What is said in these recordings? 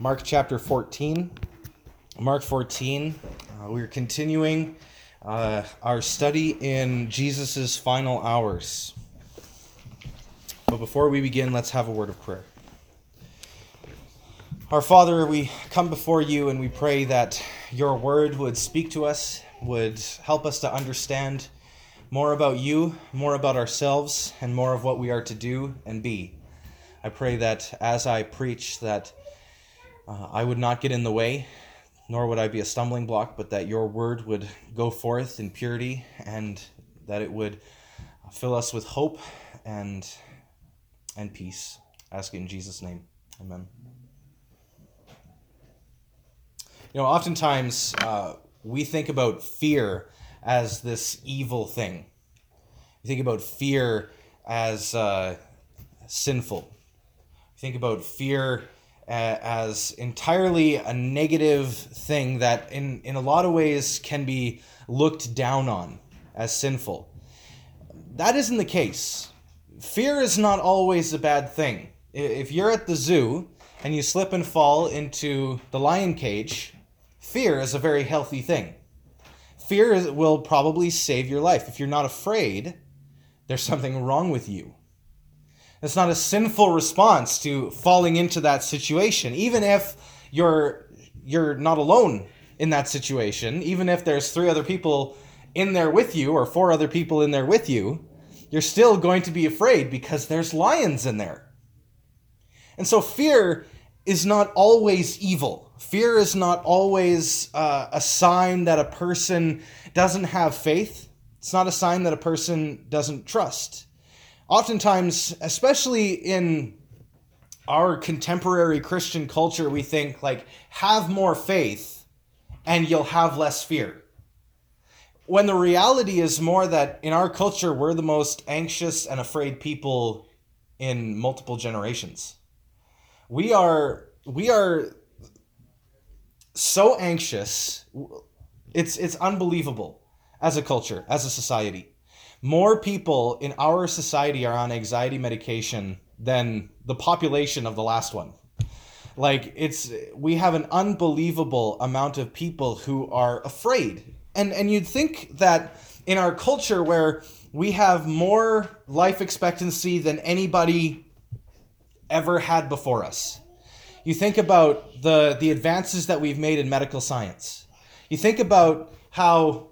Mark chapter 14. Mark 14, uh, we're continuing uh, our study in Jesus' final hours. But before we begin, let's have a word of prayer. Our Father, we come before you and we pray that your word would speak to us, would help us to understand more about you, more about ourselves, and more of what we are to do and be. I pray that as I preach that uh, I would not get in the way, nor would I be a stumbling block, but that your word would go forth in purity and that it would fill us with hope and and peace. ask it in Jesus' name. Amen. You know, oftentimes uh, we think about fear as this evil thing. We think about fear as uh, sinful. We think about fear as entirely a negative thing that, in, in a lot of ways, can be looked down on as sinful. That isn't the case. Fear is not always a bad thing. If you're at the zoo and you slip and fall into the lion cage, fear is a very healthy thing. Fear will probably save your life. If you're not afraid, there's something wrong with you. It's not a sinful response to falling into that situation, even if you're you're not alone in that situation, even if there's three other people in there with you or four other people in there with you, you're still going to be afraid because there's lions in there. And so fear is not always evil. Fear is not always uh, a sign that a person doesn't have faith. It's not a sign that a person doesn't trust oftentimes, especially in our contemporary Christian culture, we think like have more faith and you'll have less fear. When the reality is more that in our culture, we're the most anxious and afraid people in multiple generations. We are we are so anxious. It's it's unbelievable as a culture, as a society more people in our society are on anxiety medication than the population of the last one. Like it's we have an unbelievable amount of people who are afraid. And and you'd think that in our culture where we have more life expectancy than anybody ever had before us. You think about the the advances that we've made in medical science. You think about how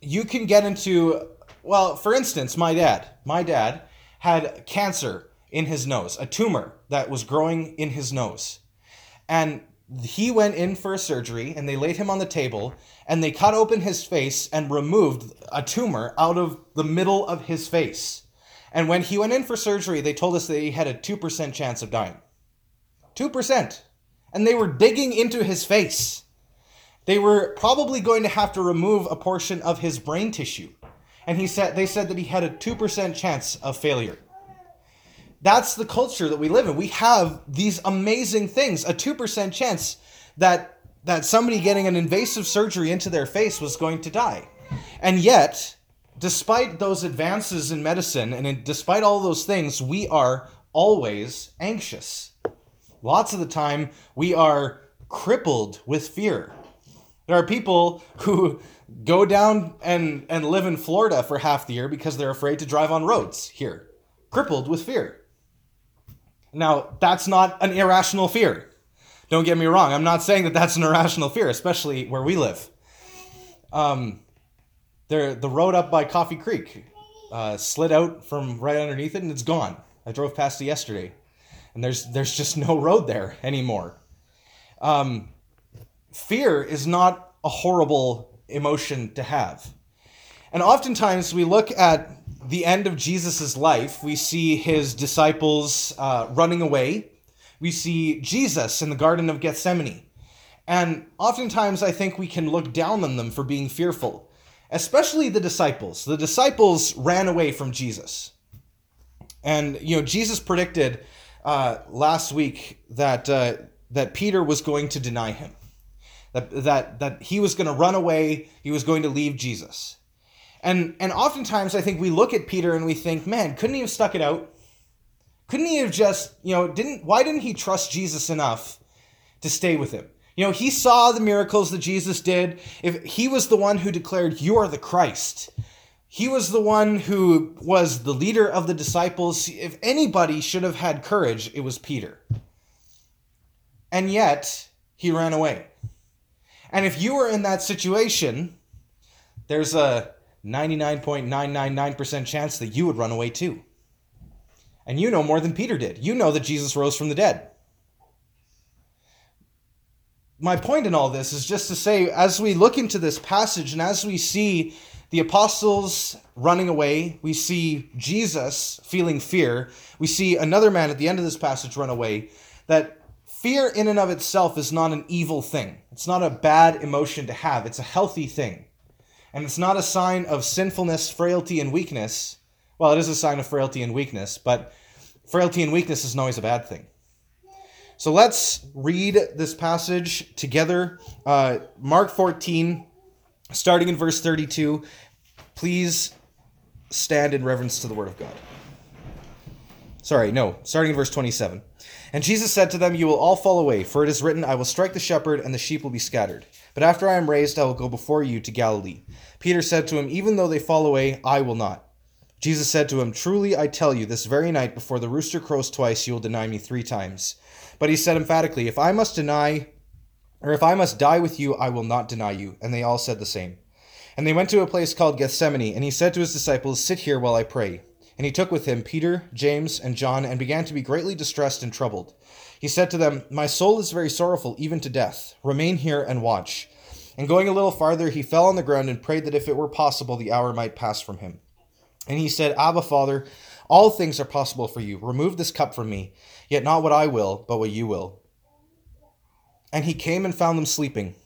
you can get into well, for instance, my dad, my dad had cancer in his nose, a tumor that was growing in his nose. And he went in for a surgery and they laid him on the table and they cut open his face and removed a tumor out of the middle of his face. And when he went in for surgery, they told us that he had a 2% chance of dying. 2%. And they were digging into his face. They were probably going to have to remove a portion of his brain tissue and he said they said that he had a 2% chance of failure. That's the culture that we live in. We have these amazing things, a 2% chance that that somebody getting an invasive surgery into their face was going to die. And yet, despite those advances in medicine and despite all those things, we are always anxious. Lots of the time, we are crippled with fear. There are people who go down and, and live in Florida for half the year because they're afraid to drive on roads here, crippled with fear. Now, that's not an irrational fear. Don't get me wrong. I'm not saying that that's an irrational fear, especially where we live. Um, there, the road up by Coffee Creek uh, slid out from right underneath it, and it's gone. I drove past it yesterday, and there's there's just no road there anymore. Um, fear is not a horrible emotion to have. And oftentimes we look at the end of Jesus' life, we see his disciples uh, running away. We see Jesus in the Garden of Gethsemane. And oftentimes I think we can look down on them for being fearful, especially the disciples. The disciples ran away from Jesus. And, you know, Jesus predicted uh, last week that, uh, that Peter was going to deny him that that that he was going to run away, he was going to leave Jesus. And and oftentimes I think we look at Peter and we think, man, couldn't he have stuck it out? Couldn't he have just, you know, didn't why didn't he trust Jesus enough to stay with him. You know, he saw the miracles that Jesus did. If he was the one who declared, You are the Christ, he was the one who was the leader of the disciples. If anybody should have had courage, it was Peter. And yet, he ran away. And if you were in that situation, there's a 99.999% chance that you would run away too. And you know more than Peter did. You know that Jesus rose from the dead my point in all this is just to say, as we look into this passage and as we see the apostles running away, we see Jesus feeling fear, we see another man at the end of this passage run away, that fear in and of itself is not an evil thing. It's not a bad emotion to have, it's a healthy thing. And it's not a sign of sinfulness, frailty, and weakness. Well, it is a sign of frailty and weakness, but frailty and weakness isn't always a bad thing. So let's read this passage together. Uh, Mark 14, starting in verse 32. Please stand in reverence to the word of God. Sorry, no, starting in verse 27. And Jesus said to them, You will all fall away, for it is written, I will strike the shepherd, and the sheep will be scattered. But after I am raised, I will go before you to Galilee. Peter said to him, Even though they fall away, I will not. Jesus said to him, Truly I tell you, this very night before the rooster crows twice, you will deny me three times. But he said emphatically, If I must deny, or if I must die with you, I will not deny you. And they all said the same. And they went to a place called Gethsemane, and he said to his disciples, Sit here while I pray. And he took with him Peter, James, and John, and began to be greatly distressed and troubled. He said to them, My soul is very sorrowful, even to death. Remain here and watch. And going a little farther, he fell on the ground and prayed that if it were possible, the hour might pass from him. And he said, Abba, Father, all things are possible for you. Remove this cup from me. Yet not what I will, but what you will. And he came and found them sleeping.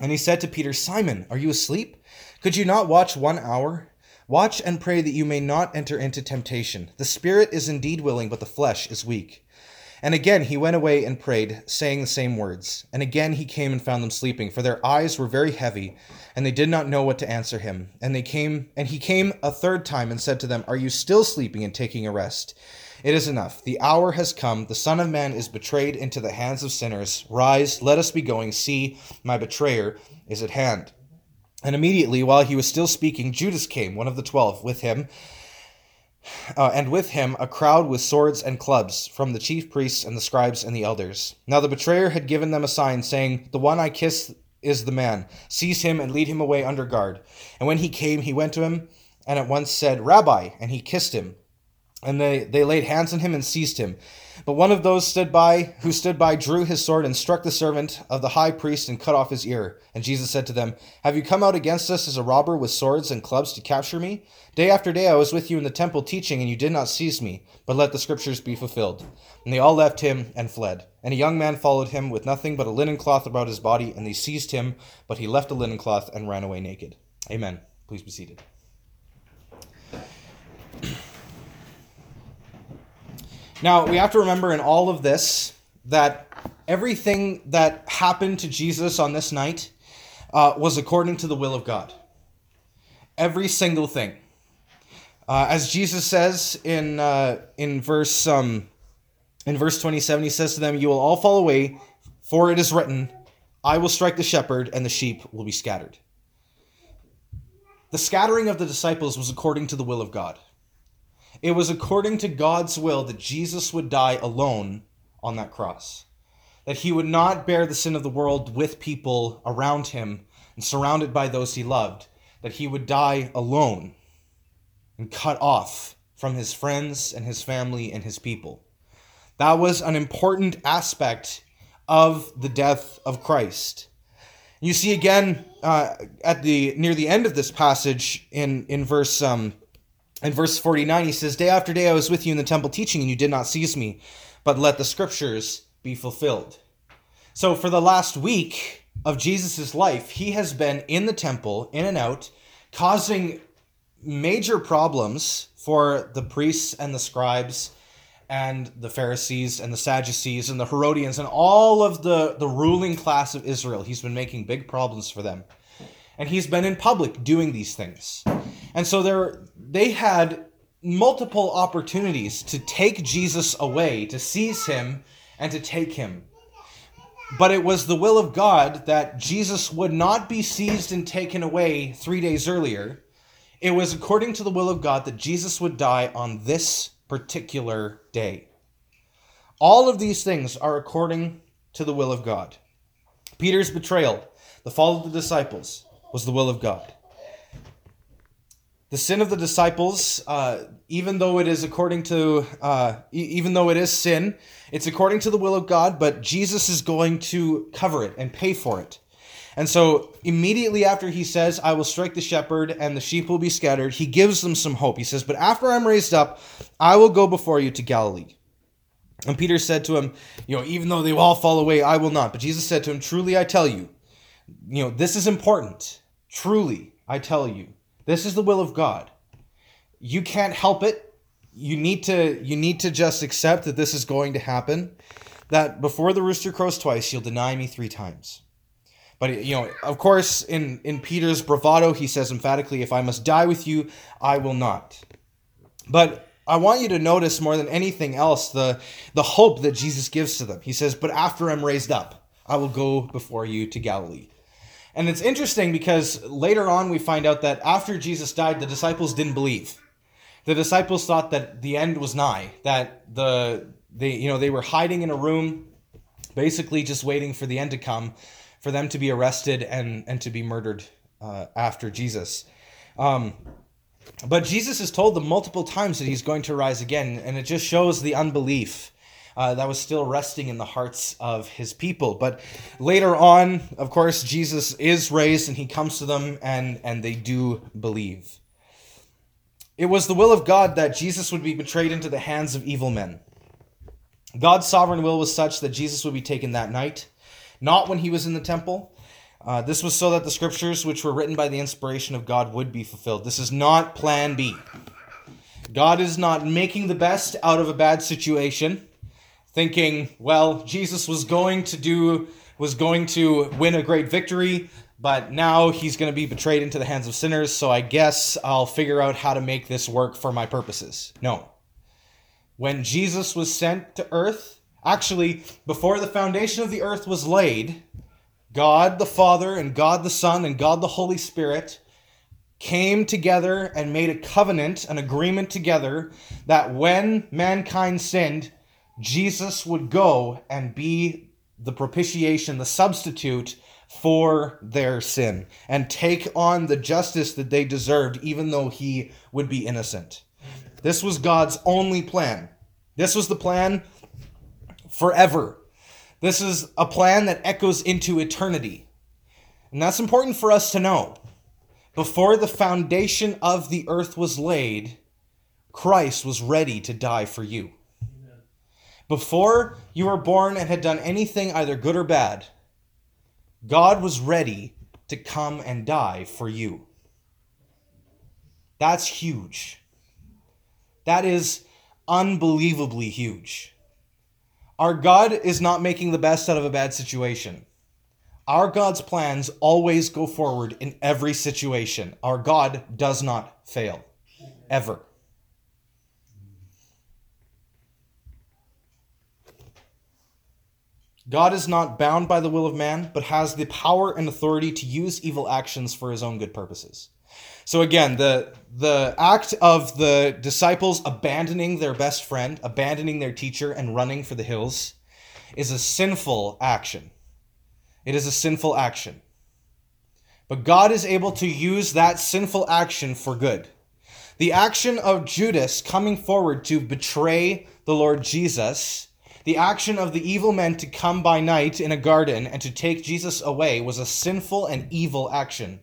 And he said to Peter, Simon, are you asleep? Could you not watch one hour? Watch and pray that you may not enter into temptation. The spirit is indeed willing, but the flesh is weak. And again he went away and prayed, saying the same words. And again he came and found them sleeping, for their eyes were very heavy, and they did not know what to answer him. And they came, and he came a third time and said to them, Are you still sleeping and taking a rest? It is enough. The hour has come. The Son of Man is betrayed into the hands of sinners. Rise, let us be going. See, my betrayer is at hand. And immediately, while he was still speaking, Judas came, one of the twelve, with him, uh, and with him a crowd with swords and clubs from the chief priests and the scribes and the elders. Now the betrayer had given them a sign, saying, The one I kiss is the man. Seize him and lead him away under guard. And when he came, he went to him and at once said, Rabbi, and he kissed him. And they, they laid hands on him and seized him. But one of those stood by who stood by drew his sword and struck the servant of the high priest and cut off his ear. And Jesus said to them, Have you come out against us as a robber with swords and clubs to capture me? Day after day I was with you in the temple teaching, and you did not seize me, but let the scriptures be fulfilled. And they all left him and fled. And a young man followed him with nothing but a linen cloth about his body, and they seized him, but he left the linen cloth and ran away naked. Amen. Please be seated. Now, we have to remember in all of this that everything that happened to Jesus on this night uh, was according to the will of God. Every single thing. Uh, as Jesus says in uh, in verse um, in verse 27, he says to them, You will all fall away, for it is written, I will strike the shepherd, and the sheep will be scattered. The scattering of the disciples was according to the will of God. It was according to God's will that Jesus would die alone on that cross. That he would not bear the sin of the world with people around him and surrounded by those he loved. That he would die alone and cut off from his friends and his family and his people. That was an important aspect of the death of Christ. You see again uh, at the near the end of this passage in in verse um, in verse 49, he says, Day after day I was with you in the temple teaching, and you did not seize me, but let the scriptures be fulfilled. So, for the last week of Jesus' life, he has been in the temple, in and out, causing major problems for the priests and the scribes and the Pharisees and the Sadducees and the Herodians and all of the, the ruling class of Israel. He's been making big problems for them. And he's been in public doing these things. And so there they had multiple opportunities to take Jesus away, to seize him and to take him. But it was the will of God that Jesus would not be seized and taken away three days earlier. It was according to the will of God that Jesus would die on this particular day. All of these things are according to the will of God. Peter's betrayal, the fall of the disciples, was the will of God. The sin of the disciples, uh, even though it is according to, uh, e- even though it is sin, it's according to the will of God, but Jesus is going to cover it and pay for it. And so immediately after he says, I will strike the shepherd and the sheep will be scattered, he gives them some hope. He says, But after I'm raised up, I will go before you to Galilee. And Peter said to him, You know, even though they all fall away, I will not. But Jesus said to him, Truly I tell you, you know, this is important. Truly I tell you, this is the will of God. You can't help it. You need to you need to just accept that this is going to happen. That before the rooster crows twice, you'll deny me three times. But you know, of course, in in Peter's bravado, he says emphatically, "If I must die with you, I will not." But I want you to notice more than anything else the the hope that Jesus gives to them. He says, "But after I'm raised up, I will go before you to Galilee." And it's interesting because later on we find out that after Jesus died, the disciples didn't believe. The disciples thought that the end was nigh, that the they you know they were hiding in a room, basically just waiting for the end to come, for them to be arrested and and to be murdered uh, after Jesus. Um, but Jesus has told them multiple times that he's going to rise again, and it just shows the unbelief uh, that was still resting in the hearts of his people. But later on, of course, Jesus is raised and he comes to them, and, and they do believe. It was the will of God that Jesus would be betrayed into the hands of evil men. God's sovereign will was such that Jesus would be taken that night, not when he was in the temple. Uh, this was so that the scriptures, which were written by the inspiration of God, would be fulfilled. This is not plan B. God is not making the best out of a bad situation, thinking, well, Jesus was going to do was going to win a great victory, but now he's going to be betrayed into the hands of sinners, so I guess I'll figure out how to make this work for my purposes. No. When Jesus was sent to earth, actually, before the foundation of the earth was laid, God the Father and God the Son and God the Holy Spirit came together and made a covenant, an agreement together that when mankind sinned, Jesus would go and be the propitiation, the substitute for their sin, and take on the justice that they deserved, even though he would be innocent. This was God's only plan. This was the plan forever. This is a plan that echoes into eternity. And that's important for us to know. Before the foundation of the earth was laid, Christ was ready to die for you. Before you were born and had done anything either good or bad, God was ready to come and die for you. That's huge. That is unbelievably huge. Our God is not making the best out of a bad situation. Our God's plans always go forward in every situation. Our God does not fail, ever. God is not bound by the will of man, but has the power and authority to use evil actions for his own good purposes. So again, the the act of the disciples abandoning their best friend, abandoning their teacher and running for the hills is a sinful action. It is a sinful action. But God is able to use that sinful action for good. The action of Judas coming forward to betray the Lord Jesus the action of the evil men to come by night in a garden and to take Jesus away was a sinful and evil action.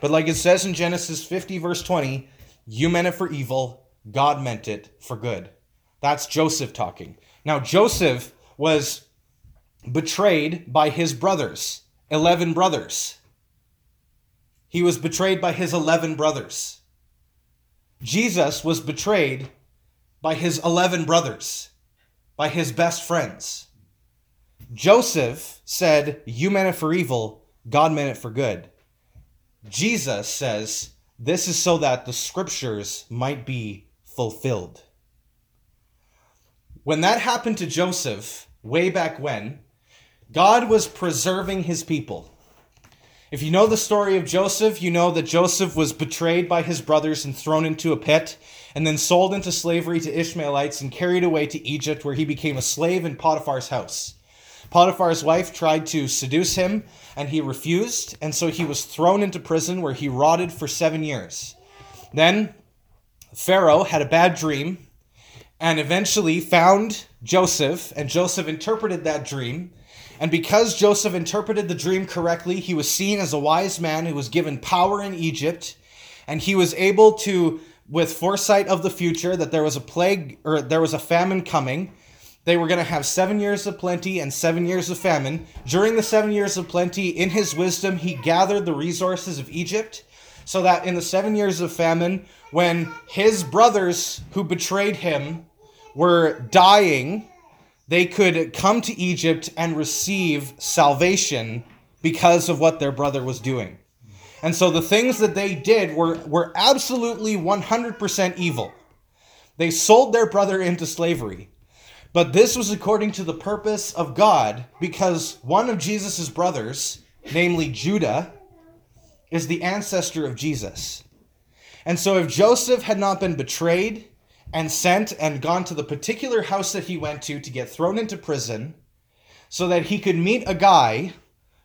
But like it says in Genesis 50, verse 20, you meant it for evil, God meant it for good. That's Joseph talking. Now, Joseph was betrayed by his brothers, 11 brothers. He was betrayed by his 11 brothers. Jesus was betrayed by his 11 brothers by his best friends. Joseph said, You meant it for evil, God meant it for good. Jesus says, This is so that the scriptures might be fulfilled. When that happened to Joseph, way back when, God was preserving his people. If you know the story of Joseph, you know that Joseph was betrayed by his brothers and thrown into a pit, and then sold into slavery to Ishmaelites and carried away to Egypt, where he became a slave in Potiphar's house. Potiphar's wife tried to seduce him, and he refused, and so he was thrown into prison where he rotted for seven years. Then Pharaoh had a bad dream and eventually found Joseph, and Joseph interpreted that dream. And because Joseph interpreted the dream correctly, he was seen as a wise man who was given power in Egypt, and he was able to, with foresight of the future, that there was a plague or there was a famine coming. They were going to have seven years of plenty and seven years of famine. During the seven years of plenty, in his wisdom, he gathered the resources of Egypt so that in the seven years of famine, when his brothers who betrayed him were dying, they could come to Egypt and receive salvation because of what their brother was doing. And so the things that they did were, were absolutely 100% evil. They sold their brother into slavery. But this was according to the purpose of God because one of Jesus' brothers, namely Judah, is the ancestor of Jesus. And so if Joseph had not been betrayed and sent and gone to the particular house that he went to to get thrown into prison so that he could meet a guy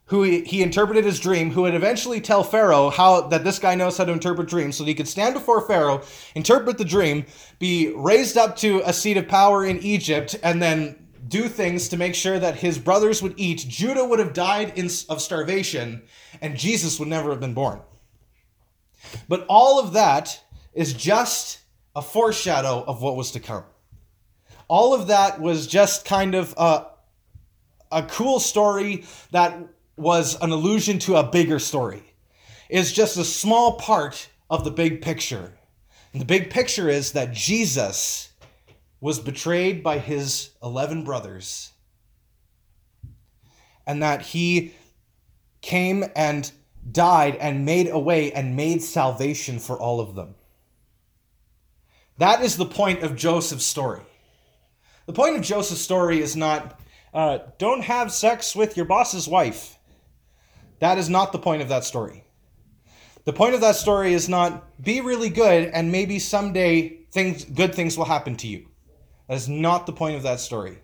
who he, he interpreted his dream who would eventually tell pharaoh how that this guy knows how to interpret dreams so that he could stand before pharaoh interpret the dream be raised up to a seat of power in egypt and then do things to make sure that his brothers would eat judah would have died in, of starvation and jesus would never have been born but all of that is just a foreshadow of what was to come. All of that was just kind of a, a cool story that was an allusion to a bigger story. Is just a small part of the big picture. And the big picture is that Jesus was betrayed by his 11 brothers and that he came and died and made a way and made salvation for all of them. That is the point of Joseph's story. The point of Joseph's story is not, uh, don't have sex with your boss's wife. That is not the point of that story. The point of that story is not, be really good and maybe someday things, good things will happen to you. That is not the point of that story.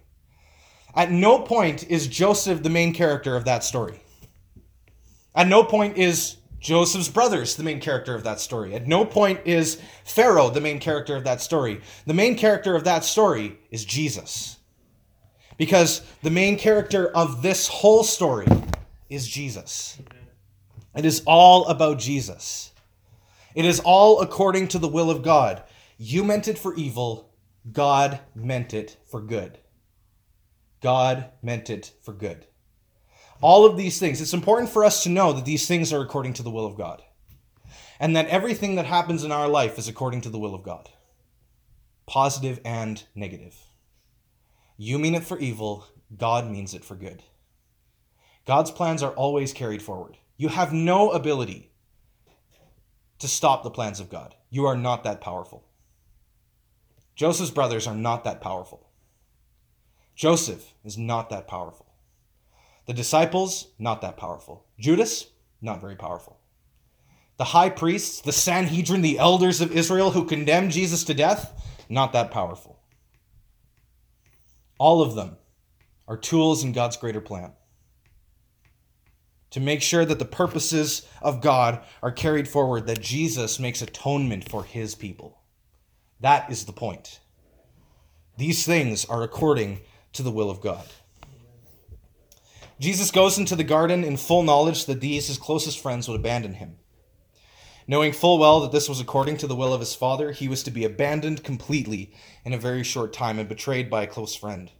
At no point is Joseph the main character of that story. At no point is Joseph's brothers the main character of that story. At no point is Pharaoh the main character of that story. The main character of that story is Jesus. Because the main character of this whole story is Jesus. It is all about Jesus. It is all according to the will of God. You meant it for evil, God meant it for good. God meant it for good. All of these things. It's important for us to know that these things are according to the will of God. And that everything that happens in our life is according to the will of God, positive and negative. You mean it for evil, God means it for good. God's plans are always carried forward. You have no ability to stop the plans of God. You are not that powerful. Joseph's brothers are not that powerful. Joseph is not that powerful. The disciples, not that powerful. Judas, not very powerful. The high priests, the Sanhedrin, the elders of Israel who condemned Jesus to death, not that powerful. All of them are tools in God's greater plan to make sure that the purposes of God are carried forward, that Jesus makes atonement for his people. That is the point. These things are according to the will of God. Jesus goes into the garden in full knowledge that these, his closest friends, would abandon him. Knowing full well that this was according to the will of his Father, he was to be abandoned completely in a very short time and betrayed by a close friend.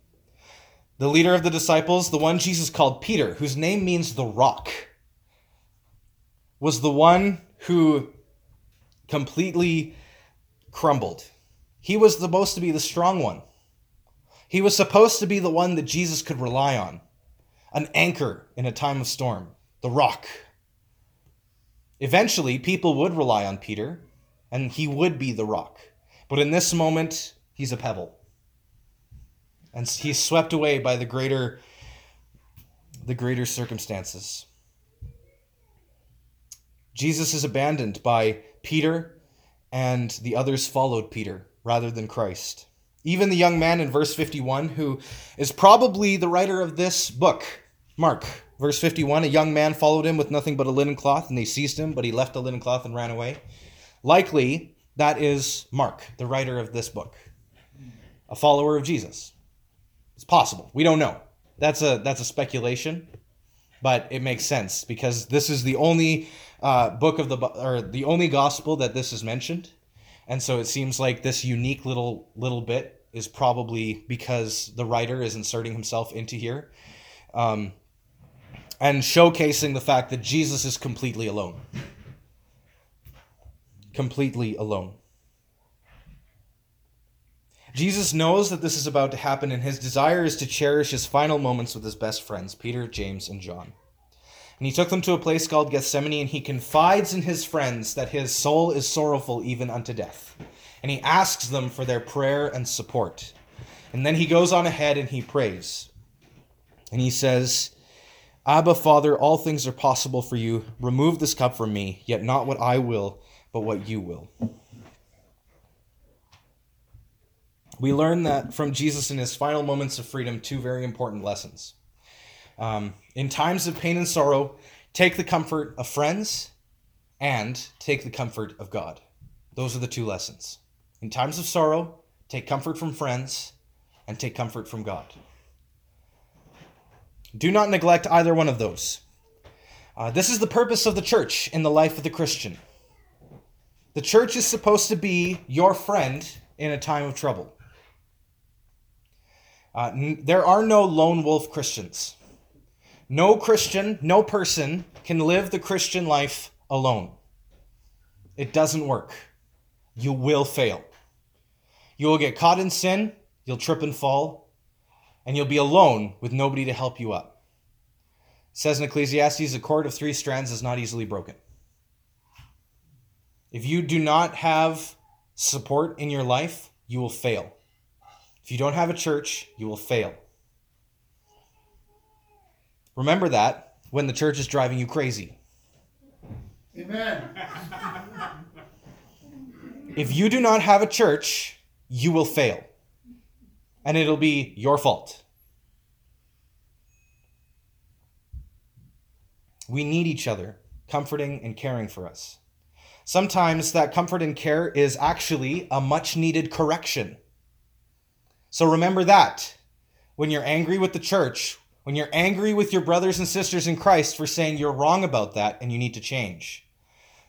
The leader of the disciples, the one Jesus called Peter, whose name means the rock, was the one who completely crumbled. He was supposed to be the strong one. He was supposed to be the one that Jesus could rely on an anchor in a time of storm, the rock. Eventually, people would rely on Peter, and he would be the rock. But in this moment, he's a pebble. And he's swept away by the greater the greater circumstances. Jesus is abandoned by Peter, and the others followed Peter rather than Christ. Even the young man in verse 51, who is probably the writer of this book, Mark, verse 51, a young man followed him with nothing but a linen cloth, and they seized him, but he left the linen cloth and ran away. Likely, that is Mark, the writer of this book, a follower of Jesus. It's possible. We don't know. That's a that's a speculation, but it makes sense because this is the only uh, book of the or the only gospel that this is mentioned, and so it seems like this unique little little bit is probably because the writer is inserting himself into here, um, and showcasing the fact that Jesus is completely alone, completely alone. Jesus knows that this is about to happen, and his desire is to cherish his final moments with his best friends, Peter, James, and John. And he took them to a place called Gethsemane, and he confides in his friends that his soul is sorrowful even unto death. And he asks them for their prayer and support. And then he goes on ahead and he prays. And he says, Abba, Father, all things are possible for you. Remove this cup from me, yet not what I will, but what you will. We learn that from Jesus in his final moments of freedom two very important lessons. Um, in times of pain and sorrow, take the comfort of friends and take the comfort of God. Those are the two lessons. In times of sorrow, take comfort from friends and take comfort from God. Do not neglect either one of those. Uh, this is the purpose of the church in the life of the Christian. The church is supposed to be your friend in a time of trouble. Uh, n- there are no lone wolf Christians. No Christian, no person can live the Christian life alone. It doesn't work. You will fail. You will get caught in sin, you'll trip and fall, and you'll be alone with nobody to help you up. It says in Ecclesiastes, a cord of three strands is not easily broken. If you do not have support in your life, you will fail. If you don't have a church, you will fail. Remember that when the church is driving you crazy. Amen. If you do not have a church, you will fail. And it'll be your fault. We need each other, comforting and caring for us. Sometimes that comfort and care is actually a much needed correction. So remember that when you're angry with the church, when you're angry with your brothers and sisters in Christ for saying you're wrong about that and you need to change.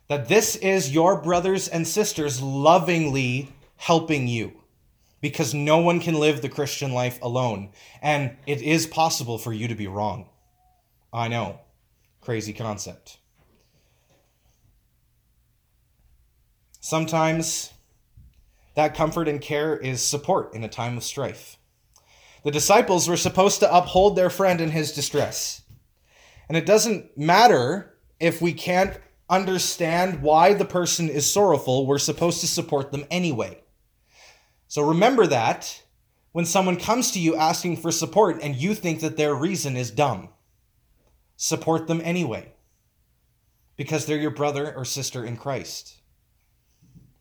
That this is your brothers and sisters lovingly helping you because no one can live the Christian life alone. And it is possible for you to be wrong. I know. Crazy concept. Sometimes that comfort and care is support in a time of strife. The disciples were supposed to uphold their friend in his distress. And it doesn't matter if we can't understand why the person is sorrowful, we're supposed to support them anyway. So remember that when someone comes to you asking for support and you think that their reason is dumb, support them anyway because they're your brother or sister in Christ.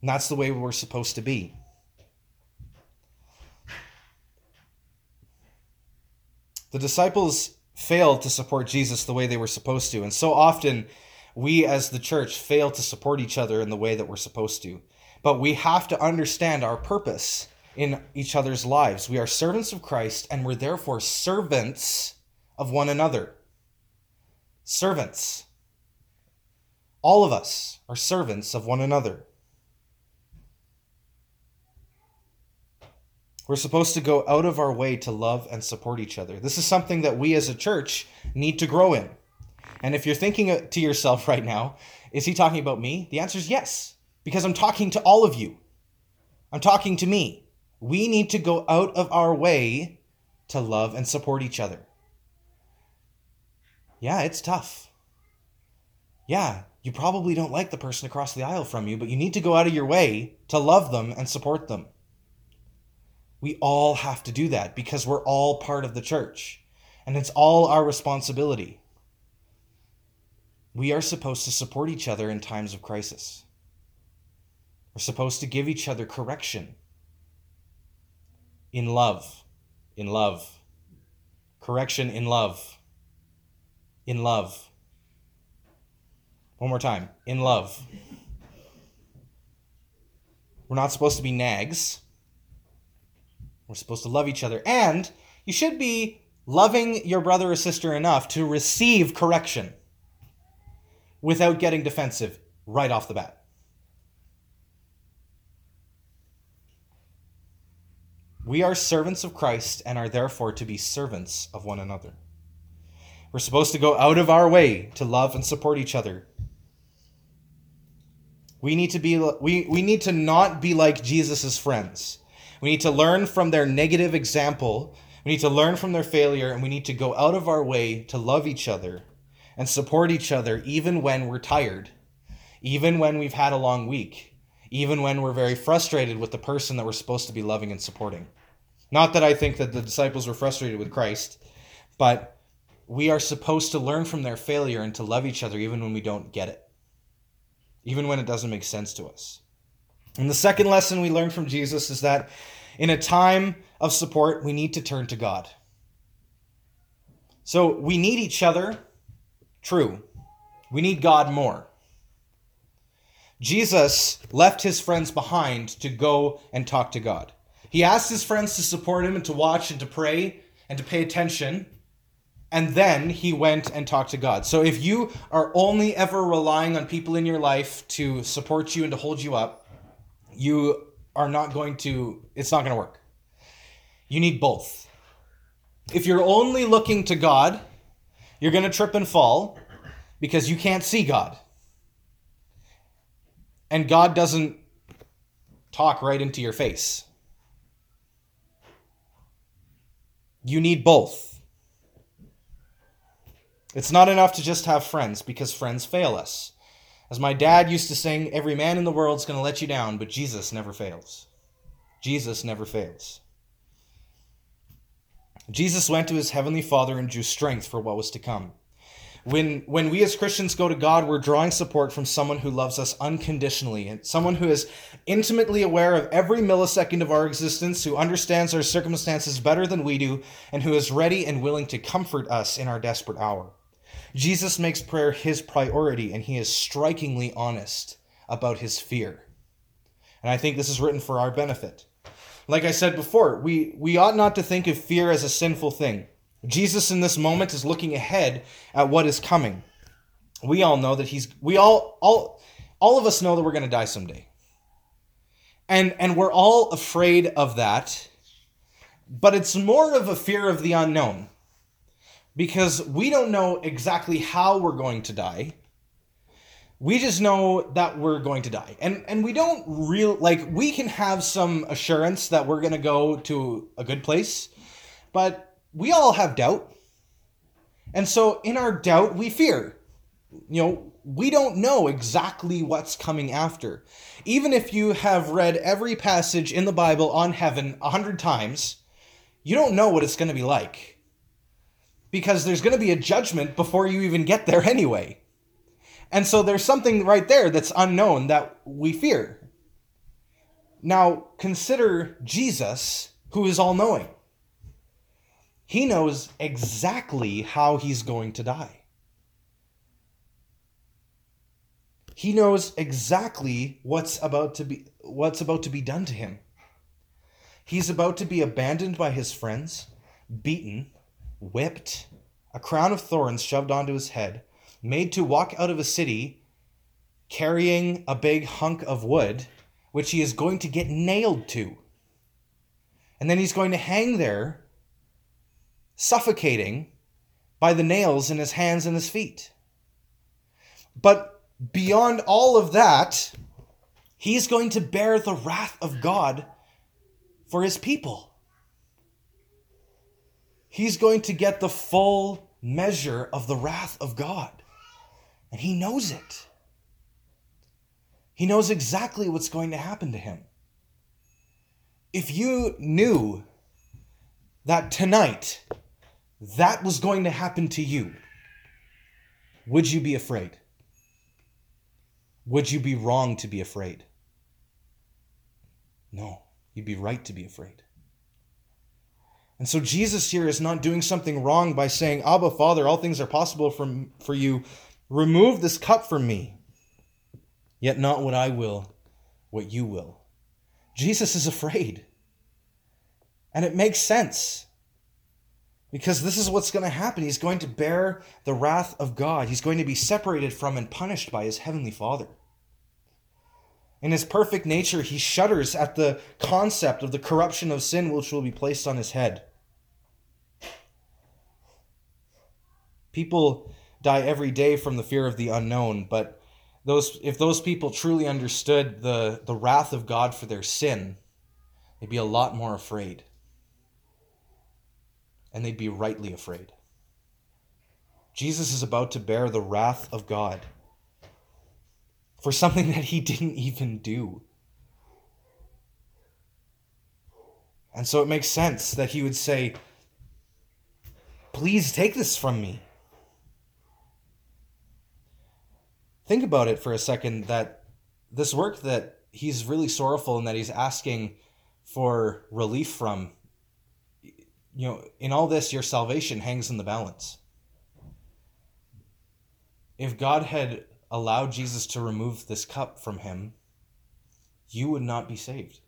And that's the way we're supposed to be. The disciples failed to support Jesus the way they were supposed to. And so often, we as the church fail to support each other in the way that we're supposed to. But we have to understand our purpose in each other's lives. We are servants of Christ, and we're therefore servants of one another. Servants. All of us are servants of one another. We're supposed to go out of our way to love and support each other. This is something that we as a church need to grow in. And if you're thinking to yourself right now, is he talking about me? The answer is yes, because I'm talking to all of you. I'm talking to me. We need to go out of our way to love and support each other. Yeah, it's tough. Yeah, you probably don't like the person across the aisle from you, but you need to go out of your way to love them and support them. We all have to do that because we're all part of the church. And it's all our responsibility. We are supposed to support each other in times of crisis. We're supposed to give each other correction in love. In love. Correction in love. In love. One more time. In love. We're not supposed to be nags. We're supposed to love each other. And you should be loving your brother or sister enough to receive correction without getting defensive right off the bat. We are servants of Christ and are therefore to be servants of one another. We're supposed to go out of our way to love and support each other. We need to be we, we need to not be like Jesus' friends. We need to learn from their negative example. We need to learn from their failure and we need to go out of our way to love each other and support each other even when we're tired, even when we've had a long week, even when we're very frustrated with the person that we're supposed to be loving and supporting. Not that I think that the disciples were frustrated with Christ, but we are supposed to learn from their failure and to love each other even when we don't get it, even when it doesn't make sense to us. And the second lesson we learn from Jesus is that in a time of support, we need to turn to God. So we need each other, true. We need God more. Jesus left his friends behind to go and talk to God. He asked his friends to support him and to watch and to pray and to pay attention. And then he went and talked to God. So if you are only ever relying on people in your life to support you and to hold you up, you are not going to, it's not going to work. You need both. If you're only looking to God, you're going to trip and fall because you can't see God. And God doesn't talk right into your face. You need both. It's not enough to just have friends because friends fail us. As my dad used to sing, every man in the world's going to let you down, but Jesus never fails. Jesus never fails. Jesus went to his heavenly Father and drew strength for what was to come. When, when we as Christians go to God, we're drawing support from someone who loves us unconditionally and someone who is intimately aware of every millisecond of our existence, who understands our circumstances better than we do, and who is ready and willing to comfort us in our desperate hour. Jesus makes prayer his priority, and he is strikingly honest about his fear. And I think this is written for our benefit. Like I said before, we, we ought not to think of fear as a sinful thing. Jesus in this moment is looking ahead at what is coming. We all know that he's we all all all of us know that we're going to die someday. And and we're all afraid of that. But it's more of a fear of the unknown. Because we don't know exactly how we're going to die. We just know that we're going to die. And and we don't real like we can have some assurance that we're going to go to a good place. But we all have doubt. And so in our doubt, we fear. You know, we don't know exactly what's coming after. Even if you have read every passage in the Bible on heaven a hundred times, you don't know what it's going to be like. Because there's going to be a judgment before you even get there anyway. And so there's something right there that's unknown that we fear. Now, consider Jesus, who is all knowing. He knows exactly how he's going to die. He knows exactly what's about to be what's about to be done to him. He's about to be abandoned by his friends, beaten, whipped, a crown of thorns shoved onto his head, made to walk out of a city carrying a big hunk of wood which he is going to get nailed to. And then he's going to hang there suffocating by the nails in his hands and his feet. But beyond all of that, he's going to bear the wrath of God for his people. He's going to get the full measure of the wrath of God. And he knows it. He knows exactly what's going to happen to him. If you knew that tonight that was going to happen to you, would you be afraid? Would you be wrong to be afraid? No, you'd be right to be afraid. And so Jesus here is not doing something wrong by saying, Abba, Father, all things are possible for, for you. Remove this cup from me. Yet not what I will, what you will. Jesus is afraid. And it makes sense. Because this is what's going to happen. He's going to bear the wrath of God. He's going to be separated from and punished by his heavenly Father. In his perfect nature, he shudders at the concept of the corruption of sin which will be placed on his head. People die every day from the fear of the unknown, but those if those people truly understood the, the wrath of God for their sin, they'd be a lot more afraid. And they'd be rightly afraid. Jesus is about to bear the wrath of God for something that he didn't even do. And so it makes sense that he would say, Please take this from me. Think about it for a second that this work that he's really sorrowful and that he's asking for relief from you know in all this your salvation hangs in the balance. If god had allowed jesus to remove this cup from him you would not be saved.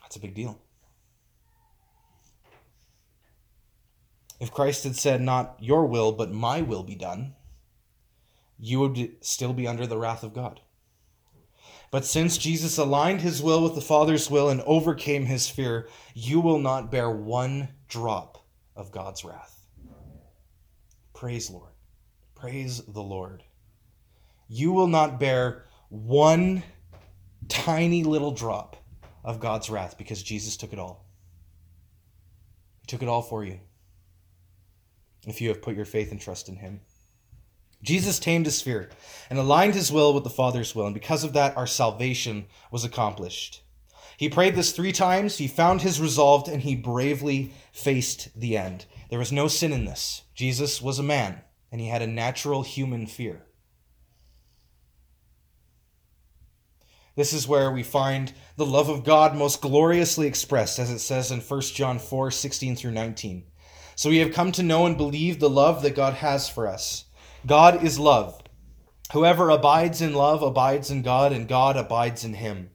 That's a big deal If Christ had said, Not your will, but my will be done, you would still be under the wrath of God. But since Jesus aligned his will with the Father's will and overcame his fear, you will not bear one drop of God's wrath. Praise Lord. Praise the Lord. You will not bear one tiny little drop of God's wrath because Jesus took it all. He took it all for you if you have put your faith and trust in him. Jesus tamed his fear and aligned his will with the Father's will, and because of that, our salvation was accomplished. He prayed this three times, he found his resolve, and he bravely faced the end. There was no sin in this. Jesus was a man, and he had a natural human fear. This is where we find the love of God most gloriously expressed, as it says in 1 John 4 16 through 19. So we have come to know and believe the love that God has for us. God is love. Whoever abides in love abides in God, and God abides in him.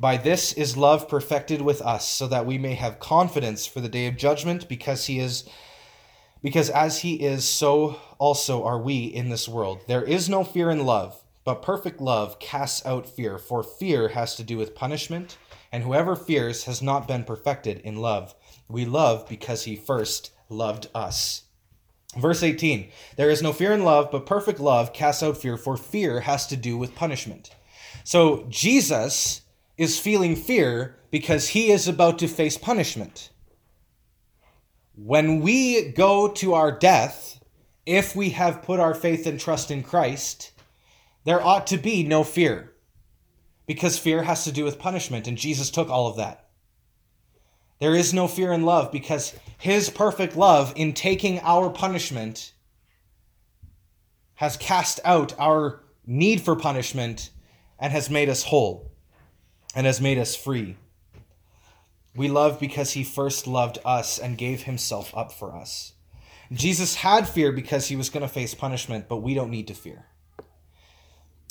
By this is love perfected with us, so that we may have confidence for the day of judgment, because he is because as he is, so also are we in this world. There is no fear in love, but perfect love casts out fear, for fear has to do with punishment, and whoever fears has not been perfected in love. We love because he first loved us. Verse 18 There is no fear in love, but perfect love casts out fear, for fear has to do with punishment. So Jesus is feeling fear because he is about to face punishment. When we go to our death, if we have put our faith and trust in Christ, there ought to be no fear because fear has to do with punishment, and Jesus took all of that. There is no fear in love because his perfect love, in taking our punishment, has cast out our need for punishment and has made us whole and has made us free. We love because he first loved us and gave himself up for us. Jesus had fear because he was going to face punishment, but we don't need to fear.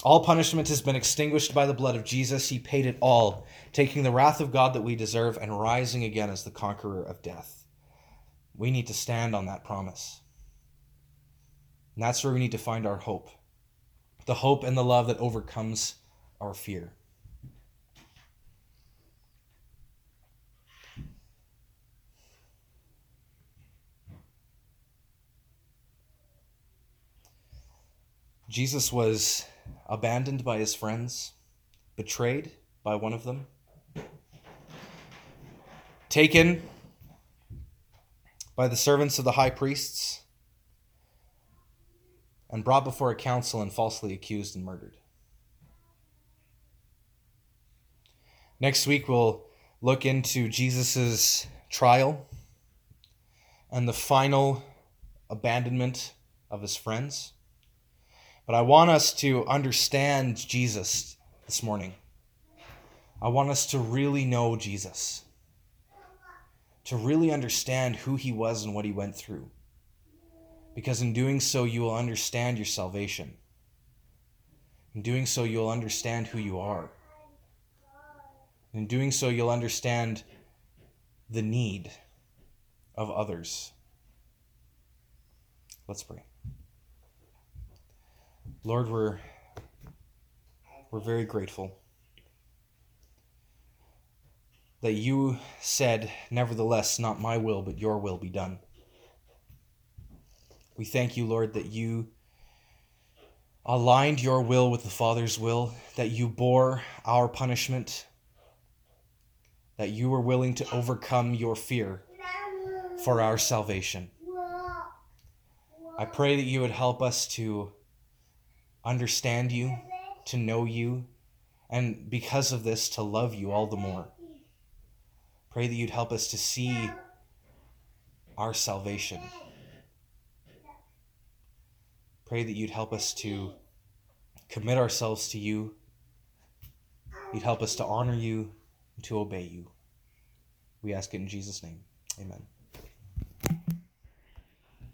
All punishment has been extinguished by the blood of Jesus. He paid it all, taking the wrath of God that we deserve and rising again as the conqueror of death. We need to stand on that promise. And that's where we need to find our hope the hope and the love that overcomes our fear. Jesus was abandoned by his friends, betrayed by one of them, taken by the servants of the high priests, and brought before a council and falsely accused and murdered. Next week, we'll look into Jesus' trial and the final abandonment of his friends. But I want us to understand Jesus this morning. I want us to really know Jesus, to really understand who he was and what he went through. Because in doing so, you will understand your salvation. In doing so, you'll understand who you are. In doing so, you'll understand the need of others. Let's pray. Lord, we're, we're very grateful that you said, Nevertheless, not my will, but your will be done. We thank you, Lord, that you aligned your will with the Father's will, that you bore our punishment, that you were willing to overcome your fear for our salvation. I pray that you would help us to understand you, to know you, and because of this, to love you all the more. Pray that you'd help us to see our salvation. Pray that you'd help us to commit ourselves to you. You'd help us to honor you and to obey you. We ask it in Jesus' name. Amen.